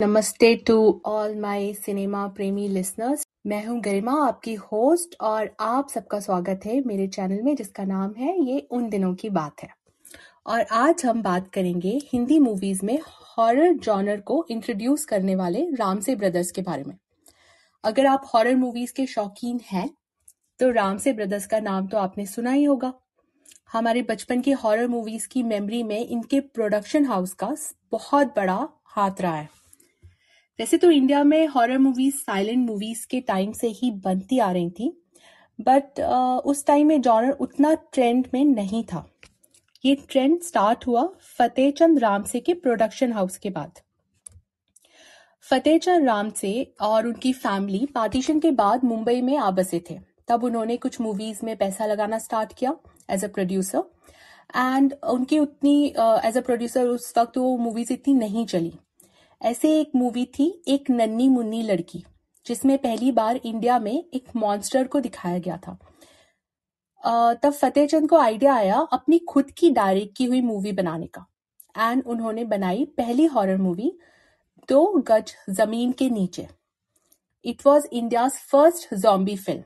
नमस्ते to all my cinema प्रेमी listeners. मैं हूँ गरिमा, आपकी होस्ट, और आप सबका स्वागत है मेरे चैनल में, जिसका नाम है ये उन दिनों की बात है। और आज हम बात करेंगे हिंदी मूवीज़ में हॉरर जॉनर को इंट्रोड्यूस करने वाले रामसे ब्रदर्स के बारे में। अगर आप हॉरर मूवीज़ के शौकीन हैं तो रामसे ब्रदर्स का नाम तो आपने सुना ही होगा। हमारे बचपन की हॉरर मूवीज़ की मेमोरी में इनके प्रोडक्शन हाउस का बहुत बड़ा हाथ रहा है। वैसे तो इंडिया में हॉरर मूवीज़ साइलेंट मूवीज़ के टाइम से ही बनती आ रही थी बट uh, उस टाइम में जॉनर उतना ट्रेंड में नहीं था। ये ट्रेंड स्टार्ट हुआ फतेह चंद रामसे के प्रोडक्शन हाउस के बाद। फतेह चंद रामसे और उनकी फैमिली पार्टीशन के बाद मुंबई में आ बसे थे। तब उन्होंने कुछ मूवीज़ में पैसा लगाना स्टार्ट किया एज अ प्रोड्यूसर एंड उनकी उतनी एज अ प्रोड्यूसर उस वक्त वो मूवीज़ इतनी नहीं चली। ऐसे एक मूवी थी, एक नन्नी मुन्नी लड़की, जिसमें पहली बार इंडिया में एक मॉन्स्टर को दिखाया गया था। तब फतेह चंद को आइडिया आया अपनी खुद की डायरेक्ट की हुई मूवी बनाने का। एंड उन्होंने बनाई पहली हॉरर मूवी दो Gaj Zameen Ke Neeche. It was India first zombie film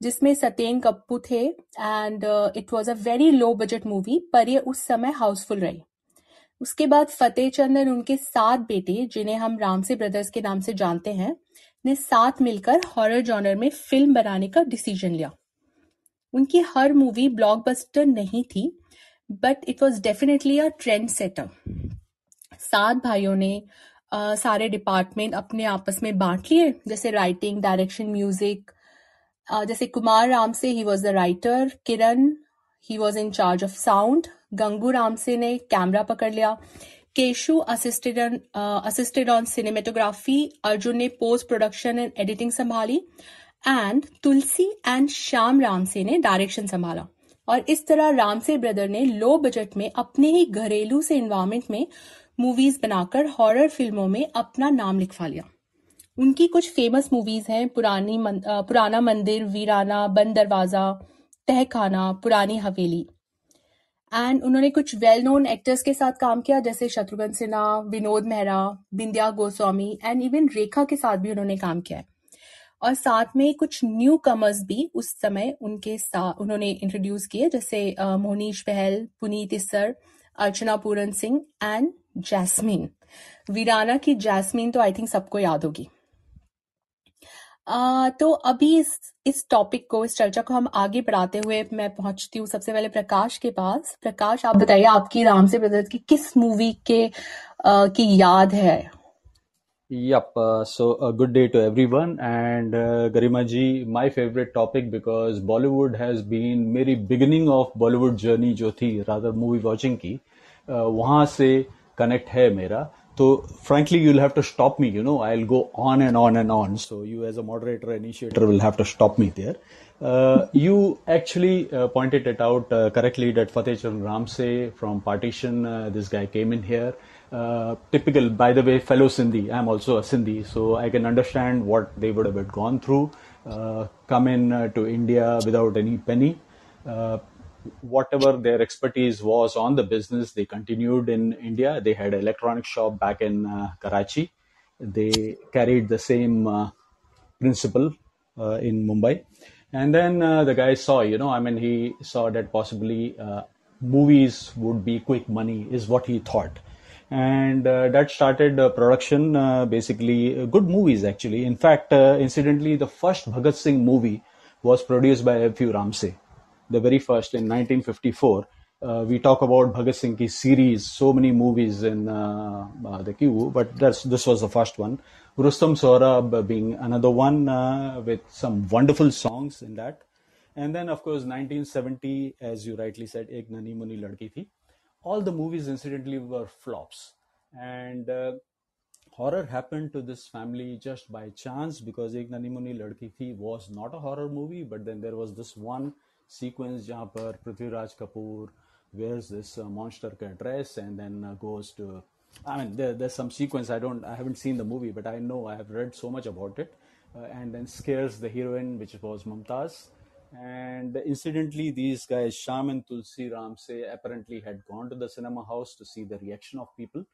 जिसमें सत्येन कप्पू थे and it was a very low budget movie पर ये उस समय हाउसफुल रही। उसके बाद फतेह चंद और उनके सात बेटे जिन्हें हम रामसे ब्रदर्स के नाम से जानते हैं ने साथ मिलकर हॉरर जॉनर में फ़िल्म बनाने का डिसीज़न लिया। उनकी हर मूवी ब्लॉकबस्टर नहीं थी but it was definitely a trendsetter सात भाइयों ने uh, सारे डिपार्टमेंट अपने आपस में बांट लिए जैसे राइटिंग डायरेक्शन म्यूज़िक जैसे Kumar Ramsay he was the writer Kiran he was in charge of sound Gangu Ramsay ने कैमरा पकड़ लिया। Keshu assisted assisted on cinematography Arjun ने पोस्ट प्रोडक्शन एंड एडिटिंग संभाली। एंड तुलसी एंड श्याम रामसे ने direction संभाला। और इस तरह रामसे ब्रदर ने लो बजट में अपने ही घरेलू से इन्वायरमेंट में मूवीज़ बनाकर हॉरर फ़िल्मों में अपना नाम लिखवा लिया। उनकी कुछ फ़ेमस मूवीज़ हैं पुरानी मन, पुराना मंदिर वीराना बंद दरवाज़ा तहखाना पुरानी हवेली। एंड उन्होंने कुछ वेल नोन एक्टर्स के साथ काम किया, जैसे शत्रुघ्न सिन्हा, विनोद मेहरा बिंदिया गोस्वामी एंड इवन रेखा के साथ भी उन्होंने काम किया है। और साथ में कुछ न्यू कमर्स भी उस समय उनके साथ उन्होंने इंट्रोड्यूस किए, जैसे मोहनीश बहल, पुनीत इस्सर, अर्चना पूरन सिंह एंड जैस्मिन। वीराना की जैस्मिन तो आई थिंक सबको याद होगी। आ, तो अभी इस इस टॉपिक को इस चर्चा को हम आगे बढ़ाते हुए मैं पहुँचती हूँ सबसे पहले प्रकाश के पास प्रकाश आप बताइए आपकी राम से ब्रदर्स की किस मूवी के आ, की याद है Yep. Uh, so, a uh, good day to everyone. And uh, Garima ji, my favorite topic because Bollywood has been मेरी beginning of Bollywood journey जो थी rather movie watching की uh, वहाँ से connect है मेरा so frankly, you'll have to stop me. You know, I'll go on and on and on. So you, as a moderator, initiator, will have to stop me there. Uh, you actually uh, pointed it out uh, correctly that Fateh Chand Ramse from Partition, uh, this guy came in here. Uh, typical, by the way, fellow Sindhi. I'm also a Sindhi, so I can understand what they would have gone through. Uh, come in to India without any penny whatever their expertise was on the business, they continued in India. They had an electronic shop back in uh, Karachi. They carried the same uh, principle uh, in Mumbai. And then uh, the guy saw, you know, I mean, he saw that possibly uh, movies would be quick money, is what he thought. And uh, that started production, basically, good movies actually. In fact, incidentally, the first Bhagat Singh movie was produced by F.U. Ramsey the very first in 1954. Uh, we talk about Bhagat Singh ki series, so many movies in uh, uh, the queue, but this was the first one. Rustam Saurabh being another one uh, with some wonderful songs in that. And then, of course, 1970, as you rightly said, Ek Nani Muni Ladki Thi. All the movies, incidentally, were flops. And uh, horror happened to this family just by chance because Ek Nani Muni Ladki Thi was not a horror movie, but then there was this one sequence जहाँ पर Prithviraj Kapoor wears this uh, monster dress and then uh, goes to I mean there, there's some sequence I don't I haven't seen the movie but I know I have read so much about it uh, and then scares the heroine which was Mumtaz and incidentally these guys Sham and Tulsi Ramse apparently had gone to the cinema house to see the reaction of people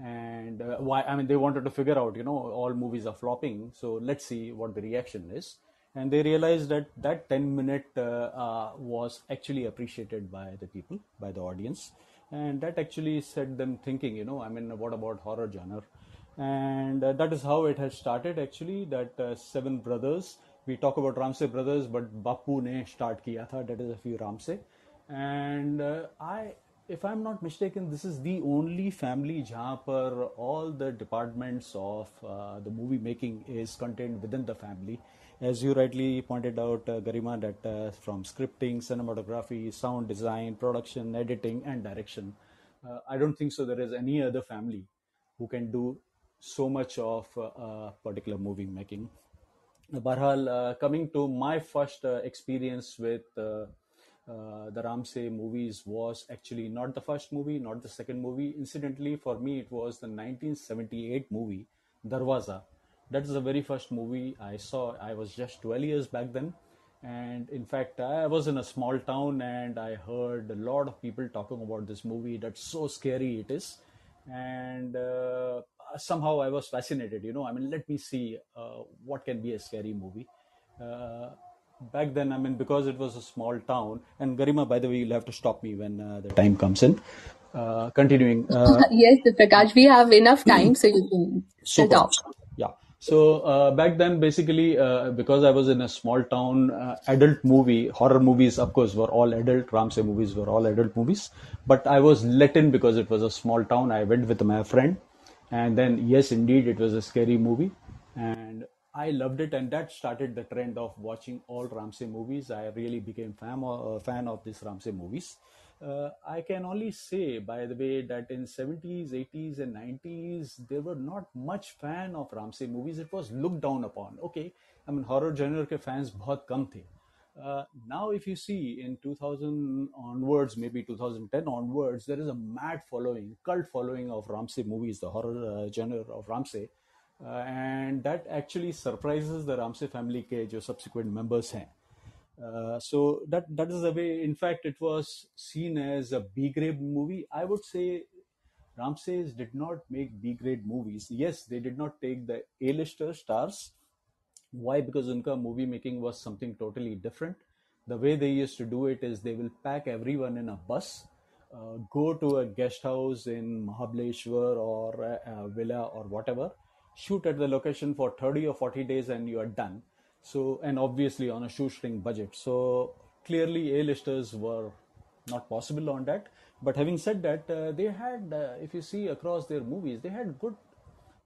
and uh, why i mean they wanted to figure out you know all movies are flopping so let's see what the reaction is and they realized that that 10 minute uh, uh, was actually appreciated by the people by the audience. And that actually set them thinking you know i mean what about horror genre? And uh, that is how it has started actually that uh, seven brothers. We talk about ramsey brothers but bapu ne start kiya tha that is a few ramsey and uh, i if i'm not mistaken this is the only family jahan par all the departments of uh, the movie making is contained within the family as you rightly pointed out uh, garima that uh, from scripting cinematography sound design production editing and direction uh, i don't think so there is any other family who can do so much of uh, uh, particular movie making. Barhal, uh, coming to my first experience with the Ramsey movies was actually not the first movie, not the second movie. Incidentally, for me, it was the 1978 movie, Darwaza. That is the very first movie I saw. I was just 12 years back then. And in fact, I was in a small town and I heard a lot of people talking about this movie. That's so scary it is. And uh, somehow I was fascinated. You know, I mean, let me see uh, what can be a scary movie. Uh, back then, I mean, because it was a small town, and Garima, by the way, you'll have to stop me when uh, the time comes in. Uh, continuing. Uh, yes, Prakash, we have enough time, so you can Super. So uh, back then, basically, uh, because I was in a small town, uh, adult movie, horror movies, of course, were all adult. Ramsey movies were all adult movies. But I was let in because it was a small town. I went with my friend. And then, yes, indeed, it was a scary movie. And I loved it. And that started the trend of watching all Ramsey movies. I really became fan uh, fan of these Ramsey movies Uh, I can only say, by the way, that in 70s, 80s, and 90s, there were not much fan of Ramsey movies. It was looked down upon. Okay, I mean, horror genre के fans बहुत कम थे. Uh, now, if you see in 2000 onwards, maybe 2010 onwards, there is a mad following, cult following of Ramsey movies, the horror uh, genre of Ramsey. Uh, and that actually surprises the Ramsey family के जो subsequent members हैं. Uh, so that that is the way. In fact, it was seen as a B grade movie. I would say Ramses did not make B grade movies. Yes, they did not take the A-lister stars. Why? Because unka movie making was something totally different. The way they used to do it is they will pack everyone in a bus, uh, go to a guest house in Mahabaleshwar or a, a villa or whatever, shoot at the location for 30 or 40 days, and you are done. So, and obviously on a shoestring budget. So clearly, A-listers were not possible on that. But having said that, uh, they had, uh, if you see across their movies, they had good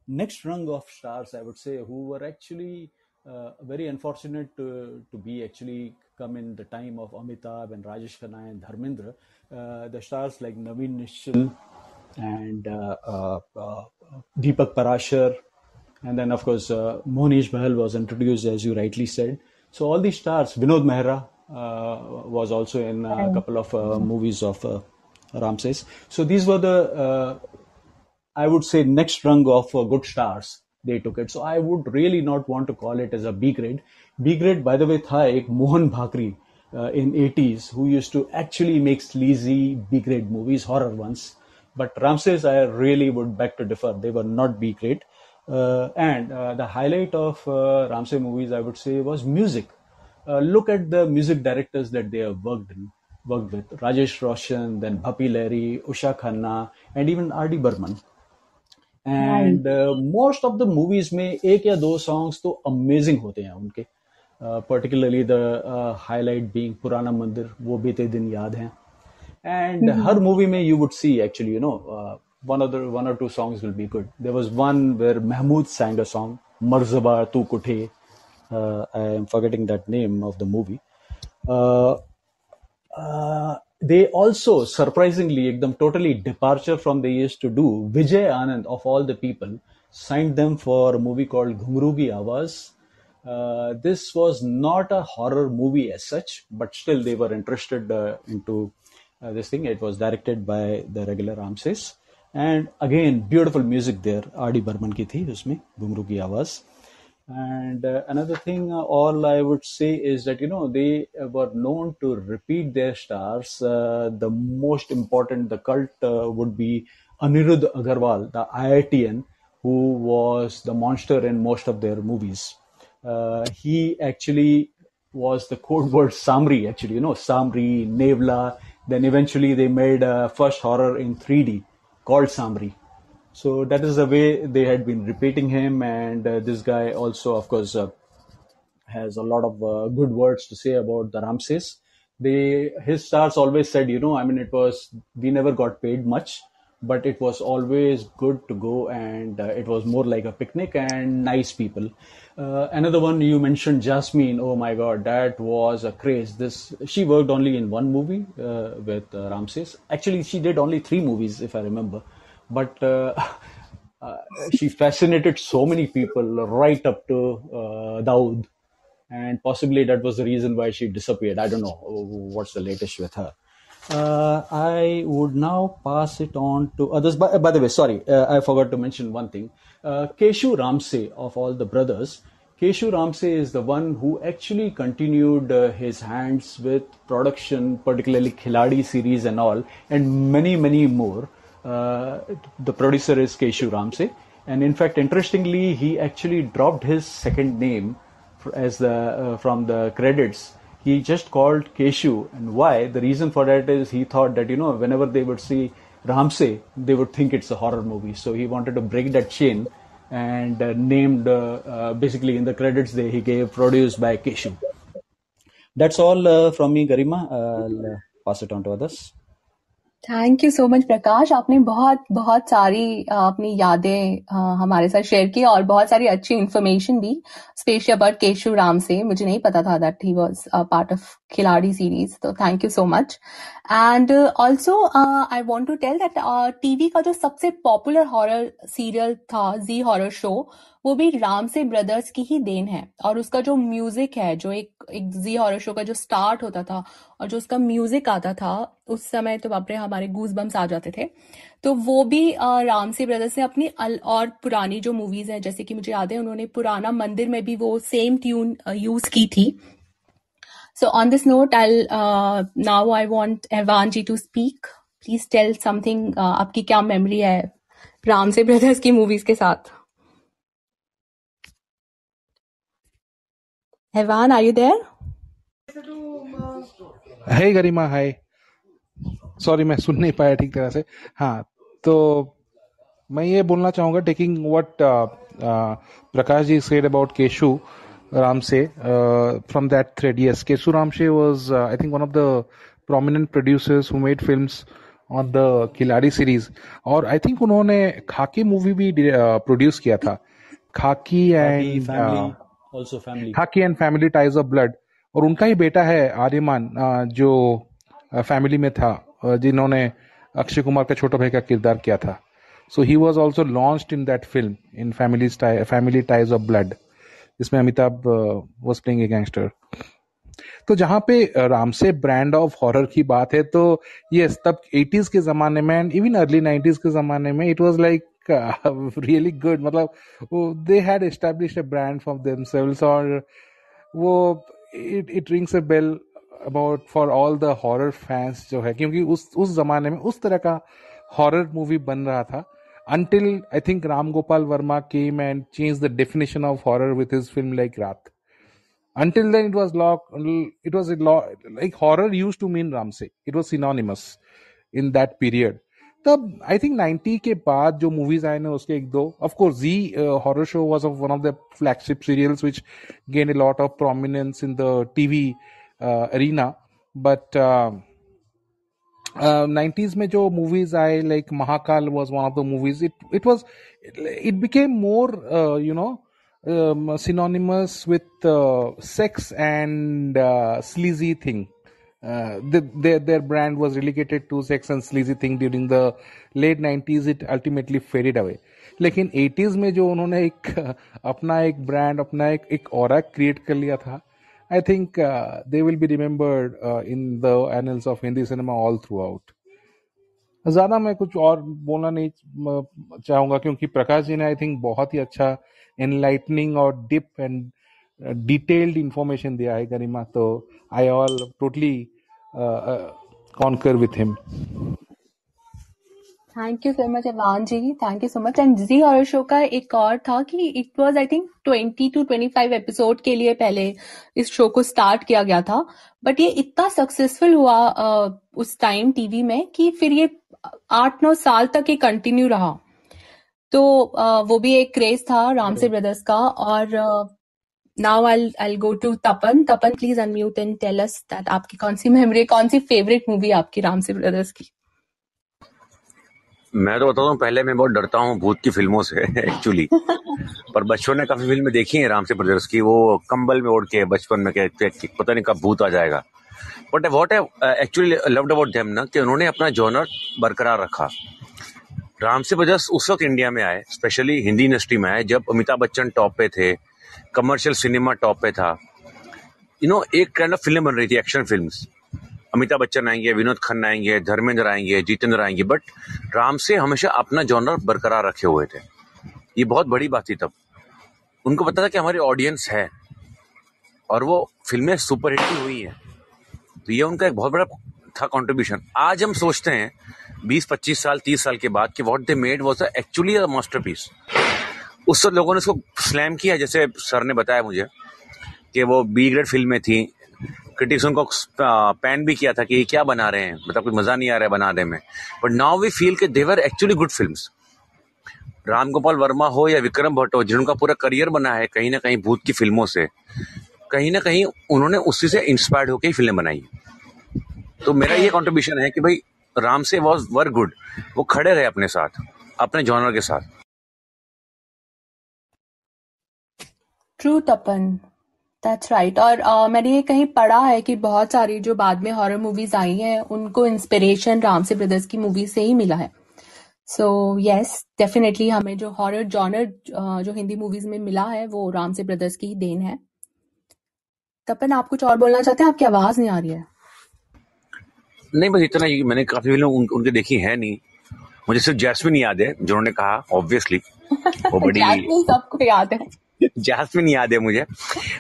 next rung of stars, I would say, who were actually uh, very unfortunate to, to be actually come in the time of Amitabh and Rajesh Khanna and Dharmendra. Uh, the stars like Naveen Nishchal and uh, uh, Deepak Parashar, and then, of course, uh, Monish Bahal was introduced, as you rightly said. So, all these stars, Vinod Mehra uh, was also in uh, a couple of uh, movies of uh, Ramses. So, these were the, uh, I would say, next rung of uh, good stars. They took it. So, I would really not want to call it as a B grade. B grade, by the way, tha ek Mohan Bhakri. in 80s who used to actually make sleazy b grade movies horror ones but ramses i really would beg to differ they were not b grade Uh, and uh, the highlight of uh, Ramsey movies, I would say, was music. Uh, look at the music directors that they have worked in, worked with: Rajesh Roshan, then Bhapi Lahiri, Usha Khanna, and even R.D. Burman. And most of the movies में एक या दो songs तो amazing होते हैं उनके particularly the highlight being पुराना मंदिर वो बीते दिन याद हैं एंड हर मूवी में you would see actually you know one other one or two songs will be good. There was one where mahmood sang a song marzaba tu kuthe uh, i am forgetting that name of the movie. Uh, uh, they also surprisingly ekdam totally departure from they used to do vijay anand of all the people signed them for a movie called ghumrugi Awas. uh, this was not a horror movie as such but still they were interested uh, into uh, this thing. It was directed by the regular ramses and again beautiful music there rd burman ki thi usme ghumru ki आवाज and uh, another thing, uh, all I would say is that you know they uh, were known to repeat their stars. Uh, the most important, the cult uh, would be Anirudh Agarwal, the IITN, who was the monster in most of their movies. Uh, he actually was the code word Samri, actually, you know, Samri, Nevla. Then eventually they made a first horror in 3D called Samri. So that is the way they had been repeating him. And uh, this guy also, of course, uh, has a lot of uh, good words to say about the Ramses. They his stars always said, you know, I mean, it was we never got paid much, but it was always good to go, and uh, it was more like a picnic and nice people. Uh, another one you mentioned, Jasmine. Oh my God, that was a craze. This she worked only in one movie uh, with uh, Ramses. Actually, she did only three movies, if I remember, but. Uh, uh, she fascinated so many people right up to uh, Dawood and possibly that was the reason why she disappeared. I don't know what's the latest with her. Uh, I would now pass it on to others. By, by the way, sorry, uh, I forgot to mention one thing. Uh, Keshu Ramse, of all the brothers, Keshu Ramse is the one who actually continued uh, his hands with production, particularly Khiladi series and all, and many, many more. Uh, the producer is Keshu Ramse. And in fact, interestingly, he actually dropped his second name as the uh, from the credits he just called Keshu. And why? The reason for that is he thought that you know whenever they would see Ramse they would think it's a horror movie. So he wanted to break that chain and uh, named uh, uh basically in the credits they he gave produced by Keshu. That's all uh, from me Garima. I'll uh, pass it on to others thank you so much Prakash आपने बहुत बहुत सारी अपनी यादें हमारे साथ share की और बहुत सारी अच्छी इन्फॉर्मेशन भी स्पेशली अबाउट केशु राम से। मुझे नहीं पता था that he was part of Khiladi series तो thank you so much and also I want to tell that TV का जो सबसे पॉपुलर हॉरर सीरियल था जी हॉरर शो वो भी राम से ब्रदर्स की ही देन है। और उसका जो म्यूज़िक है, जो एक एक जी हॉरर शो का जो स्टार्ट होता था और जो उसका म्यूज़िक आता था, उस समय तो बापरे हमारे गूज बम्स आ जाते थे। तो वो भी राम से ब्रदर्स ने अपनी अल, और पुरानी जो मूवीज़ है, जैसे कि मुझे याद है, उन्होंने पुराना मंदिर में भी वो सेम ट्यून यूज़ की थी। So on this note I now I want Avan ji to speak please tell something आपकी क्या मेमोरी है राम से ब्रदर्स की मूवीज़ के साथ? Evan, are you there? Hey Garima hi sorry मैं सुन नहीं पाया ठीक तरह से। हाँ तो मैं ये बोलना चाहूँगा taking what Prakash ji said about Keshu Ramsay from that thread yes Keshu Ramsay was I think one of the prominent producers who made films on the Khiladi series और आई थिंक उन्होंने Khakee movie भी produce uh, किया था। खाकी and also family hockey and family ties of blood और उनका ही बेटा है आर्यमान जो फैमिली में था जिन्होंने अक्षय कुमार का छोटा भाई का किरदार किया था। So he was also launch in that film in family family ties of blood जिसमें Amitabh was playing a gangster तो जहाँ पे राम से ब्रांड ऑफ़ हॉरर की बात है तो यस तब 80s के जमाने में एंड इवन अर्ली 90s के जमाने में it was like really good मतलब they had establish a brand for themselves और वो it it rings a bell about for all the horror fans जो है, क्योंकि उस उस जमाने में उस तरह का हॉरर मूवी बन रहा था। Until I think Ram Gopal Varma came and change the definition of horror with his film like Raat until then it was lock it was like horror used to mean Ramsay it was synonymous in that period तब I think 90 के बाद जो movies आए ना उसके एक दो of course Zee horror show was of one of the flagship serials which gain a lot of prominence in the TV arena but nineties में जो मूवीज़ आए like Mahakal was one of the movies it it was it became more you know synonymous with uh, sex and uh, sleazy thing. Uh, the, their their brand was relegated to sex and sleazy thing during the late 90s it ultimately faded away. लेकिन 80s में जो उन्होंने एक अपना एक brand अपना एक एक और क्रिएट कर लिया था I think they will be remembered in the annals of Hindi cinema all throughout ज़्यादा मैं कुछ और बोलना नहीं चाहूँगा क्योंकि प्रकाश जी ने आई थिंक बहुत ही अच्छा एनलाइटनिंग और डिप एंड डिटेल्ड इंफॉर्मेशन दिया है गरिमा तो I all totally concur with him thank you so much Avan ji thank you so much and Zee horror show का एक और था कि it was I think 20 to 25 episode के लिए पहले इस शो को स्टार्ट किया गया था। बट ये इतना सक्सेसफुल हुआ uh, उस टाइम टीवी में कि फिर ये आठ नौ साल तक ये कंटिन्यू रहा। तो uh, वो भी एक क्रेज था रामसे ब्रदर्स का और now I I go to Tapan Tapan please unmute and tell us that आपकी कौन सी मेमोरी कौन सी फेवरेट मूवी आपकी राम से ब्रदर्स की? मैं तो बताता हूँ, पहले मैं बहुत डरता हूँ भूत की फ़िल्मों से एक्चुअली पर बच्चों ने काफ़ी फ़िल्में देखी हैं राम से ब्रदर्स की, वो कंबल में ओढ़ के बचपन में कहते कि पता नहीं कब भूत आ जाएगा। But what actually loved about them ना, कि उन्होंने अपना जॉनर बरकरार रखा। राम से ब्रदर्स उस वक्त इंडिया में आए स्पेशली हिंदी इंडस्ट्री में आए, जब अमिताभ बच्चन टॉप पे थे कमर्शियल सिनेमा टॉप पे था। यू नो एक काइंड ऑफ़ फ़िल्म बन रही थी एक्शन फिल्म्स अमिताभ बच्चन आएँगे, विनोद खन्ना आएँगे, धर्मेंद्र आएँगे, जितेंद्र आएँगे बट राम से हमेशा अपना जॉनर बरकरार रखे हुए थे। ये बहुत बड़ी बात थी तब। उनको पता था कि हमारी ऑडियंस है, और वो फ़िल्में सुपरहिट भी हुई हैं। तो ये उनका एक बहुत बड़ा था कंट्रीब्यूशन आज हम सोचते हैं 20-25 साल 30 साल के बाद कि what they made was actually a masterpiece उस वक्त लोगों ने उसको स्लैम किया, जैसे सर ने बताया मुझे, कि वो बी ग्रेड फ़िल्में थी। क्रिटिक्स उनको पैन भी किया था कि ये क्या बना रहे हैं मतलब कुछ मज़ा नहीं आ रहा है बनाने में। बट नाउ वी फील कि they were actually good film Ram Gopal Varma हो या विक्रम भट्ट हो जिनका पूरा करियर बना है कहीं ना कहीं भूत की फ़िल्मों से, कहीं ना कहीं उन्होंने उसी से इंस्पायर्ड होकर ही फ़िल्में बनाई तो मेरा ये कॉन्ट्रीब्यूशन है कि भाई, राम से वॉज़ वर गुड वो खड़े रहे अपने साथ, अपने जॉनर के साथ। ट्रू तपन दैट्स राइट और uh, मैंने ये कहीं पढ़ा है कि बहुत सारी जो बाद में हॉरर मूवीज़ आई हैं उनको इंस्पिरेशन राम से ब्रदर्स की मूवी से ही मिला है। सो यस डेफिनेटली हमें जो हॉरर जॉनर uh, जो हिंदी मूवीज़ में मिला है वो राम से ब्रदर्स की ही देन है। तपन आप कुछ और बोलना चाहते हैं? आपकी आवाज़ नहीं आ रही है। नहीं बस इतना ही मैंने काफ़ी फ़िल्म उन, उनके देखी है नहीं। मुझे सिर्फ़ जैस्मिन याद है जिन्होंने कहा ऑब्वियसली वो बड़ी सबको याद है। जैस्मिन याद है मुझे।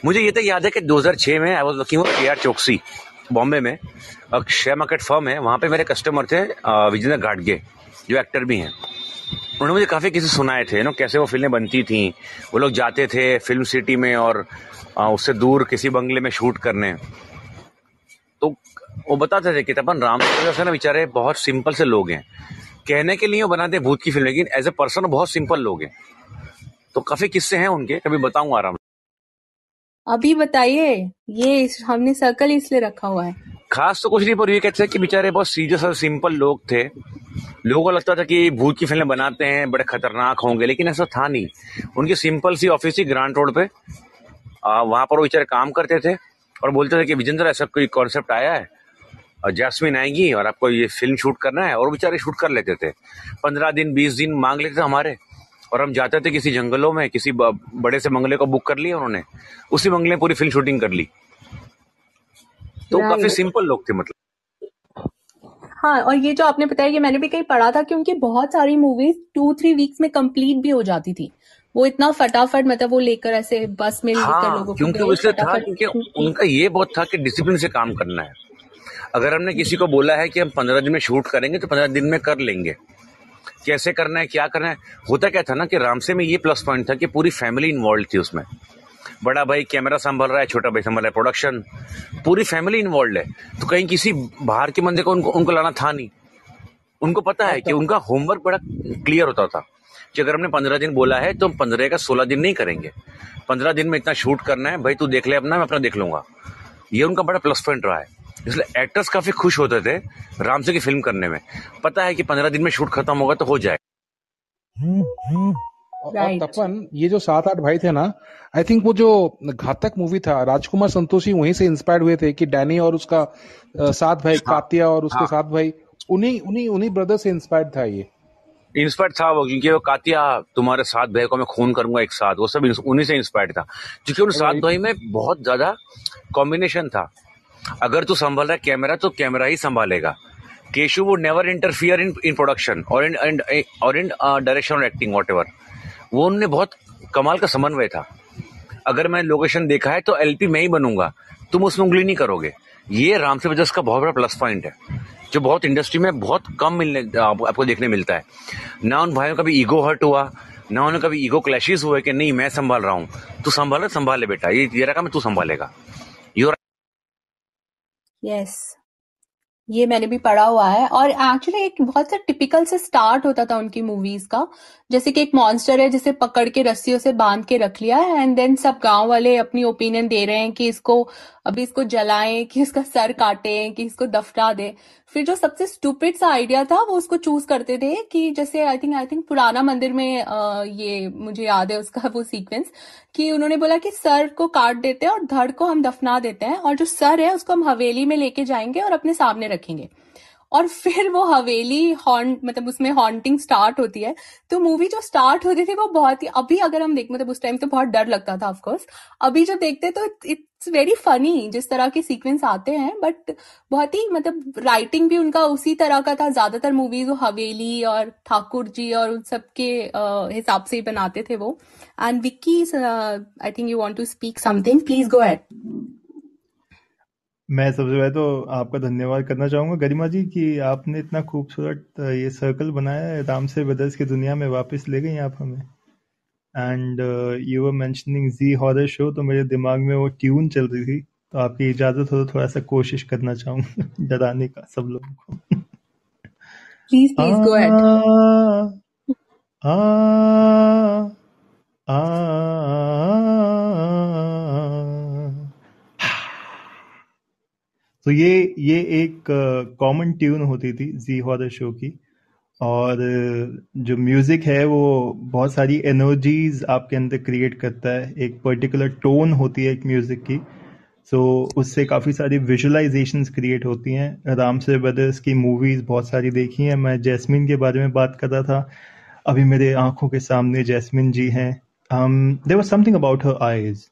मुझे ये तो याद है कि 2006 में I was working with K R Choksi Bombay में शेयर मार्केट फर्म है, वहाँ पे मेरे कस्टमर थे विजेंद्र घाटगे, जो एक्टर भी हैं। उन्होंने मुझे काफ़ी किसी सुनाए थे नो कैसे वो फ़िल्में बनती थी, वो लोग जाते थे फ़िल्म सिटी में और उससे दूर किसी बंगले में शूट करने। तो वो बताते थे कि तपन राम से ना बेचारे बहुत सिंपल से लोग हैं। कहने के लिए वो बनाते भूत की फ़िल्म लेकिन एज ए पर्सन बहुत सिंपल लोग हैं। तो काफ़ी किस्से हैं उनके? कभी बताऊँगा आराम अभी बताइए ये हमने सर्कल इसलिए रखा हुआ है। खास तो कुछ नहीं पर ये कहते हैं कि बेचारे बहुत सीरियस और सिंपल लोग थे। लोगों को लगता था कि भूत की फ़िल्में बनाते हैं बड़े खतरनाक होंगे लेकिन ऐसा था नहीं। उनकी सिंपल सी ऑफ़िस थी ग्रांड रोड पे। आ, वहाँ पर वो बेचारे काम करते थे और बोलते थे कि विजेंद्र ऐसा कोई कॉन्सेप्ट आया है? और जैस्मिन आएँगी और आपको ये फ़िल्म शूट करना है? और बेचारे शूट कर लेते थे। पंद्रह दिन बीस दिन मांग लेते थे हमारे। और हम जाते थे किसी जंगलों में किसी बड़े से बंगले को बुक कर लिया उन्होंने। उसी बंगले में पूरी फ़िल्म शूटिंग कर ली। तो काफ़ी सिंपल लोग थे मतलब। हाँ और ये जो आपने बताया कि मैंने भी कहीं पढ़ा था कि उनकी बहुत सारी मूवीज़ टू थ्री वीक्स में कंप्लीट भी हो जाती थी। वो इतना फटाफट मतलब वो लेकर ऐसे बस में हाँ, लोगों क्योंकि उससे था क्योंकि उनका ये बहुत था कि डिसिप्लिन से काम करना है। अगर हमने किसी को बोला है कि हम पंद्रह दिन में शूट करेंगे तो पंद्रह दिन में कर लेंगे। कैसे करना है क्या करना है? होता क्या था ना कि रामसे में ये प्लस पॉइंट था कि पूरी फैमिली इन्वॉल्व थी उसमें। बड़ा भाई कैमरा संभाल रहा है छोटा भाई संभाल रहा है प्रोडक्शन पूरी फैमिली इन्वॉल्व है। तो कहीं किसी बाहर के बंदे को उनको उनको लाना था नहीं। उनको पता है कि उनका होमवर्क बड़ा क्लियर होता था कि अगर हमने पंद्रह दिन बोला है तो हम पंद्रह का सोलह दिन नहीं करेंगे। पंद्रह दिन में इतना शूट करना है भाई तू देख ले अपना मैं अपना देख लूँगा। ये उनका बड़ा प्लस पॉइंट रहा है। इसलिए एक्टर्स काफ़ी खुश होते थे राम से की फ़िल्म करने में। पता है कि पंद्रह दिन में शूट खत्म होगा तो हो जाए। और तपन ये जो सात आठ भाई थे ना आई थिंक वो जो घातक मूवी था राजकुमार संतोषी वहीं से इंस्पायर्ड हुए थे कि डैनी और उसका सात भाई हाँ, कातिया और उसके हाँ, सात भाई उन्हीं उन्हीं उन्हीं ब्रदर से इंस्पायर्ड था ये। इंस्पायर था वो क्योंकि वो कातिया तुम्हारे सात भाई को मैं खून करूँगा एक साथ वो सब उन्हीं से इंस्पायर्ड था। क्योंकि उन सात भाई में बहुत ज़्यादा कॉम्बिनेशन था। अगर तू संभाल रहा है कैमरा तो कैमरा ही संभालेगा। Keshu would never interfere in in production और इन और इन डायरेक्शन और एक्टिंग वॉट एवर वो उनने बहुत कमाल का समन्वय था। अगर मैंने लोकेशन देखा है तो एलपी मैं ही बनूँगा। तुम उसमें उंगली नहीं करोगे। ये राम से का बहुत बड़ा प्लस पॉइंट है जो बहुत इंडस्ट्री में बहुत कम मिलने आप, आपको देखने मिलता है। ना उन भाइयों का भी ईगो हर्ट हुआ ना उन्हें कभी ईगो क्लैशेस हुए कि नहीं मैं संभाल रहा हूँ। तू संभाल संभाल बेटा। ये तेरा काम तू संभालेगा। यस ये मैंने भी पढ़ा हुआ है और एक्चुअली एक बहुत सा टिपिकल से स्टार्ट होता था उनकी मूवीज़ का। जैसे कि एक मॉन्स्टर है जिसे पकड़ के रस्सियों से बाँध के रख लिया है एंड देन सब गाँव वाले अपनी ओपिनियन दे रहे हैं कि इसको अभी इसको जलाएँ कि इसका सर काटें कि इसको दफना दे। फिर जो सबसे स्टूपिड सा आइडिया था वो उसको चूज़ करते थे कि जैसे आई थिंक आई थिंक पुराना मंदिर में आ, ये मुझे याद है उसका वो सीक्वेंस कि उन्होंने बोला कि सर को काट देते हैं और धड़ को हम दफना देते हैं और जो सर है उसको हम हवेली में लेके जाएँगे और अपने सामने रखेंगे। और फिर वो हवेली हॉन्ट मतलब उसमें हॉन्टिंग स्टार्ट होती है। तो मूवी जो स्टार्ट होती थी वो बहुत ही, अभी अगर हम देख मतलब उस टाइम तो बहुत डर लगता था ऑफकोर्स अभी जो देखते तो इट्स वेरी फनी जिस तरह के सीक्वेंस आते हैं बट बहुत ही मतलब राइटिंग भी उनका उसी तरह का था। ज़्यादातर मूवीज़ वो हवेली और ठाकुर जी और उन सब के हिसाब से ही बनाते थे वो। And Vicky I think you want to speak something please go ahead मैं सबसे पहले तो आपका धन्यवाद करना चाहूँगा। गरिमा जी कि आपने इतना खूबसूरत ये सर्कल बनाया है राम से ब्रदर्स की दुनिया में वापस ले गई आप हमें। And you were mentioning Zee horror show तो मेरे दिमाग में वो ट्यून चल रही थी। तो आपकी इजाज़त हो तो थोड़ा सा कोशिश करना चाहूँगा डराने का सब लोगों को। प्लीज़ प्लीज़ गो अहेड आ आ तो ये ये एक कॉमन ट्यून होती थी जी हॉरर शो की। और जो म्यूज़िक है वो बहुत सारी एनर्जीज आपके अंदर क्रिएट करता है। एक पर्टिकुलर टोन होती है एक म्यूज़िक की। सो so, उससे काफ़ी सारी विजुअलाइजेशन क्रिएट होती हैं। राम से ब्रदर्स की मूवीज़ बहुत सारी देखी हैं। मैं जैस्मिन के बारे में बात कर रहा था। अभी मेरे आँखों के सामने जैस्मिन जी हैं। There was something about her eyes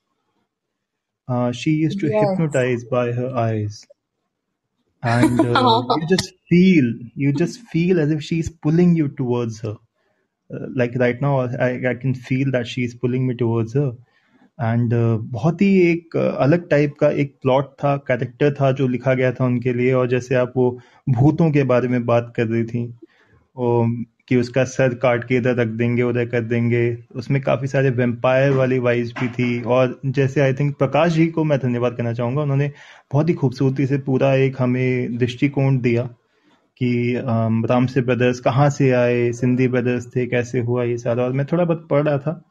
she used to hypnotize by her eyes and uh, you just feel you just feel as if she's pulling you towards her uh, like right now I, I can feel that she's pulling me towards her and uh, बहुत ही एक uh, अलग type का एक plot था character था जो लिखा गया था उनके लिए और जैसे आप वो भूतों के बारे में बात कर रही थी कि उसका सर काट के इधर रख देंगे, उधर कर देंगे। उसमें काफ़ी सारे वेम्पायर वाली वाइज भी थी। और जैसे आई थिंक प्रकाश जी को मैं धन्यवाद करना चाहूँगा, उन्होंने बहुत ही खूबसूरती से पूरा एक हमें दृष्टिकोण दिया कि राम से ब्रदर्स कहाँ से आए, सिंधी ब्रदर्स थे, कैसे हुआ ये सारा। और मैं थोड़ा बहुत पढ़ रहा था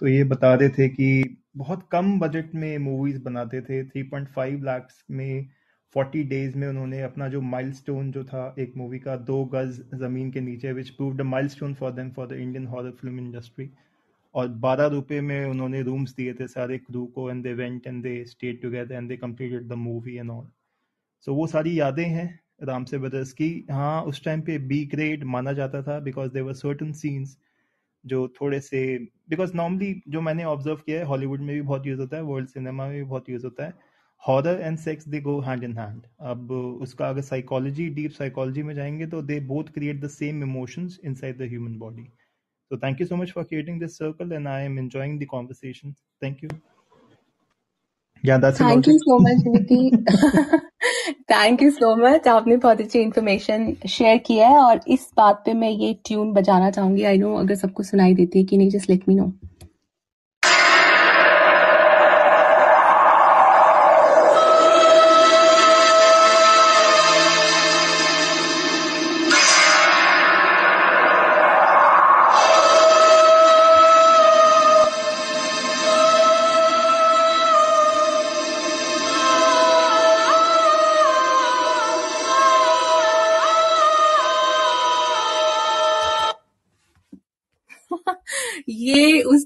तो ये बता रहे थे कि बहुत कम बजट में मूवीज़ बनाते थे। 3.5 लाख में फोर्टी डेज़ में उन्होंने अपना जो माइलस्टोन जो था एक मूवी का, दो गज ज़मीन के नीचे which prove the milestone for them for the Indian horror film industry और बारह रुपए में उन्होंने रूम्स दिए थे सारे क्रू को and they went and they stayed together and they completed the movie and also वो सारी यादें हैं राम से ब्रदर्स की। हाँ उस टाइम पे बी ग्रेड माना जाता था because there were certain scenes जो थोड़े से बिकॉज़ नॉर्मली जो मैंने ऑब्ज़र्व किया है हॉलीवुड में भी बहुत यूज़ होता है वर्ल्ड सिनेमा में भी बहुत यूज़ होता है। Horror and sex they go hand in hand. अब उसका अगर साइकोलॉजी डीप साइकोलॉजी में जाएँगे तो they both create the same emotions inside the human body so thank you so much for creating this circle and i am enjoying the conversation thank you yeah that's thank you so much Vicky thank you so much आपने बहुत अच्छी information share किया है और इस बात पे मैं ये ट्यून बजाना चाहूँगी। आई नो अगर सबको सुनाई देती है कि नहीं just let me know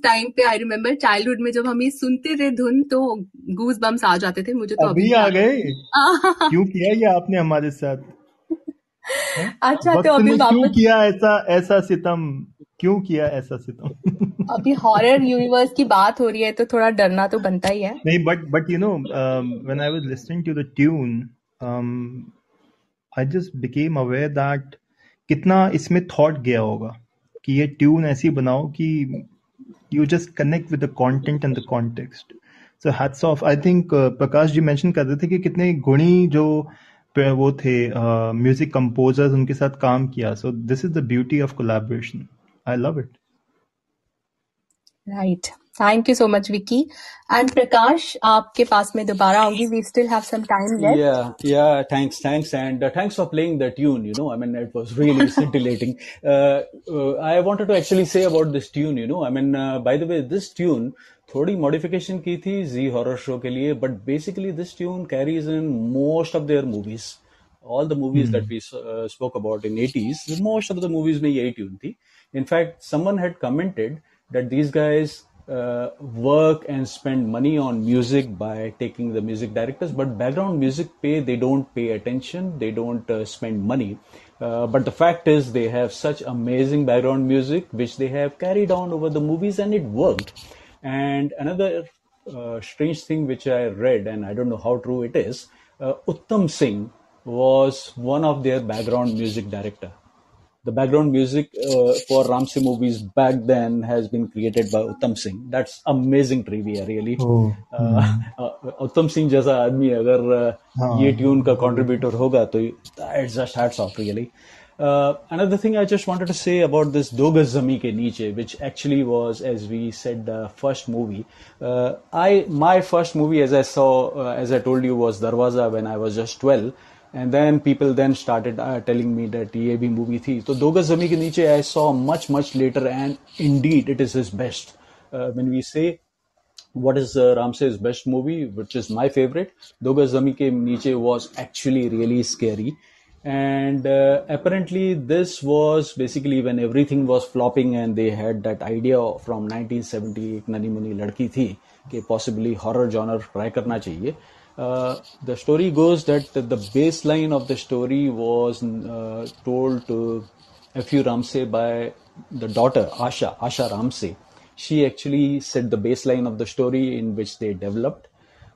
time पे आई रिमेम्बर चाइल्डहुड में जब हम ये सुनते थे धुन तो गूज बम्स आ जाते थे मुझे तो अभी, अभी आ गए? क्यों किया ये आपने हमारे साथ? अच्छा तो अभी क्यों किया ऐसा ऐसा सितम? क्यों किया ऐसा सितम? अभी हॉरर यूनिवर्स की बात हो रही है तो थोड़ा डरना तो बनता ही है। नहीं but but you know when I was listening to the tune I just became aware that कितना इसमें थॉट गया होगा कि ये ट्यून ऐसी बनाओ कि you just connect with the content and the context so hats off i think uh, prakash ji mentioned कर रहे थे कि कितने गुणी जो वो थे म्यूजिक कंपोजर्स उनके साथ काम किया so this is the beauty of collaboration I love it right thank you so much Vicky and Prakash आपके पास में दोबारा आऊँगी. We still have some time left yeah yeah thanks thanks and thanks for playing the tune you know I mean it was really scintillating I wanted to actually say about this tune you know I mean by the way this tune थोड़ी modification की थी Zee horror show के लिए but basically this tune carries in most of their movies all the movies that we spoke about in 80s most of the movies में यही tune थी. In fact someone had commented that these guys uh, work and spend money on music by taking the music directors but background music pay they don't pay attention they don't uh, spend money. Uh, but the fact is they have such amazing background music which they have carried on over the movies and it worked. And another uh, strange thing which i read and i don't know how true it is uh, uttam singh was one of their background music director the background music uh, for Ramsey movies back then has been created by Uttam Singh. That's amazing trivia, really. Oh, Uh, uh, उत्तम सिंह जैसा आदमी अगर uh, हाँ. ये tune का contributor होगा तो it's just hats off really another thing I just wanted to say about this Do Gaz Zami Ke Niche, which actually was, as we said, the first movie. Uh, I my first movie, as I saw, uh, as I told you, was Darwaza when I was just 12. And then people then started uh, telling me that ये भी movie थी. तो दो गज जमी के नीचे I saw much much later, and indeed it is his best. Uh, when we say what is uh, Ramsey's best movie, which is my favorite, Do Gaz Zami Ke Niche was actually really scary. And uh, apparently, this was basically when everything was flopping, and they had that idea from 1970 एक ननी मुनी लड़की थी कि possibly horror genre try करना चाहिए. Uh, the story goes that the baseline of the story was uh, told to F.U. Ramsey by the daughter Asha, Asha Ramsey. She actually set the baseline of the story in which they developed.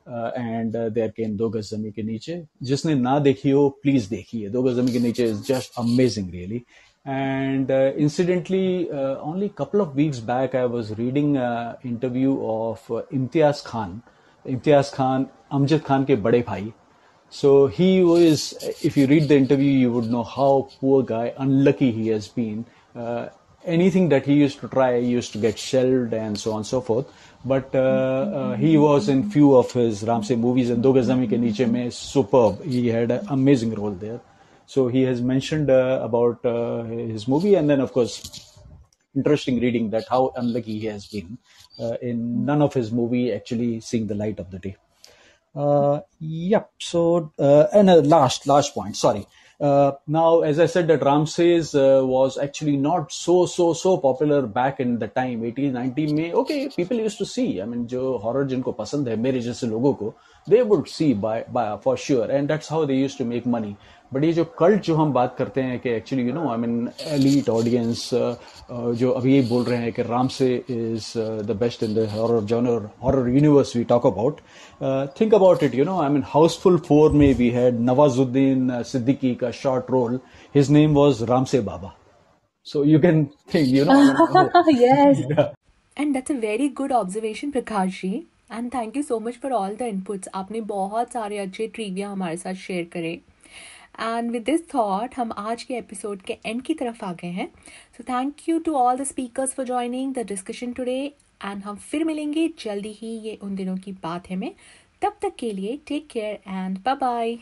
And there came Do Gaz Zameen के नीचे जिसने ना देखी हो please देखिए दो Gaz Zameen Ke Neeche is just amazing really and uh, incidentally uh, only a couple of weeks back i was reading an interview of uh, imtiaz khan इम्तियाज़ खान, अमजद खान के बड़े भाई। सो ही वो is if you read the interview you would know how poor guy unlucky he has been anything that he used to try used to get shelled and so on so forth but he was in few of his Ramsay movies in दो गजमी के नीचे में super he had amazing role there so he has mentioned about his movie and then of course interesting reading that how unlucky he has been uh, in none of his movie actually seeing the light of the day. Uh, yep. So, uh, and uh, last, last point. Sorry. Uh, now, as I said, that Ramses uh, was actually not so, so, so popular back in the time, 80s, 90 में. Okay, people used to see. I mean, जो horror जिनको पसंद है मेरे जैसे लोगों को, they would see by, by for sure, and that's how they used to make money. But ये जो कल्ट जो हम बात करते हैं कि actually you know I mean elite audience जो अभी ये बोल रहे हैं कि Ramsay is the best in the horror genre horror universe we talk about think about it you know I mean Housefull four में वी हैड नवाजुद्दीन सिद्दीकी का short role his name was Ramsay Baba so you can think you know yes. And that's a very good observation, Prakash ji. And thank you so much for all the inputs. आपने बहुत सारे अच्छे trivia हमारे साथ share करे and with this thought हम आज के एपिसोड के एंड की तरफ़ आ गए हैं। So thank you to all the speakers for joining the discussion today and हम फिर मिलेंगे जल्दी ही ये उन दिनों की बात है में। तब तक के लिए take care and bye bye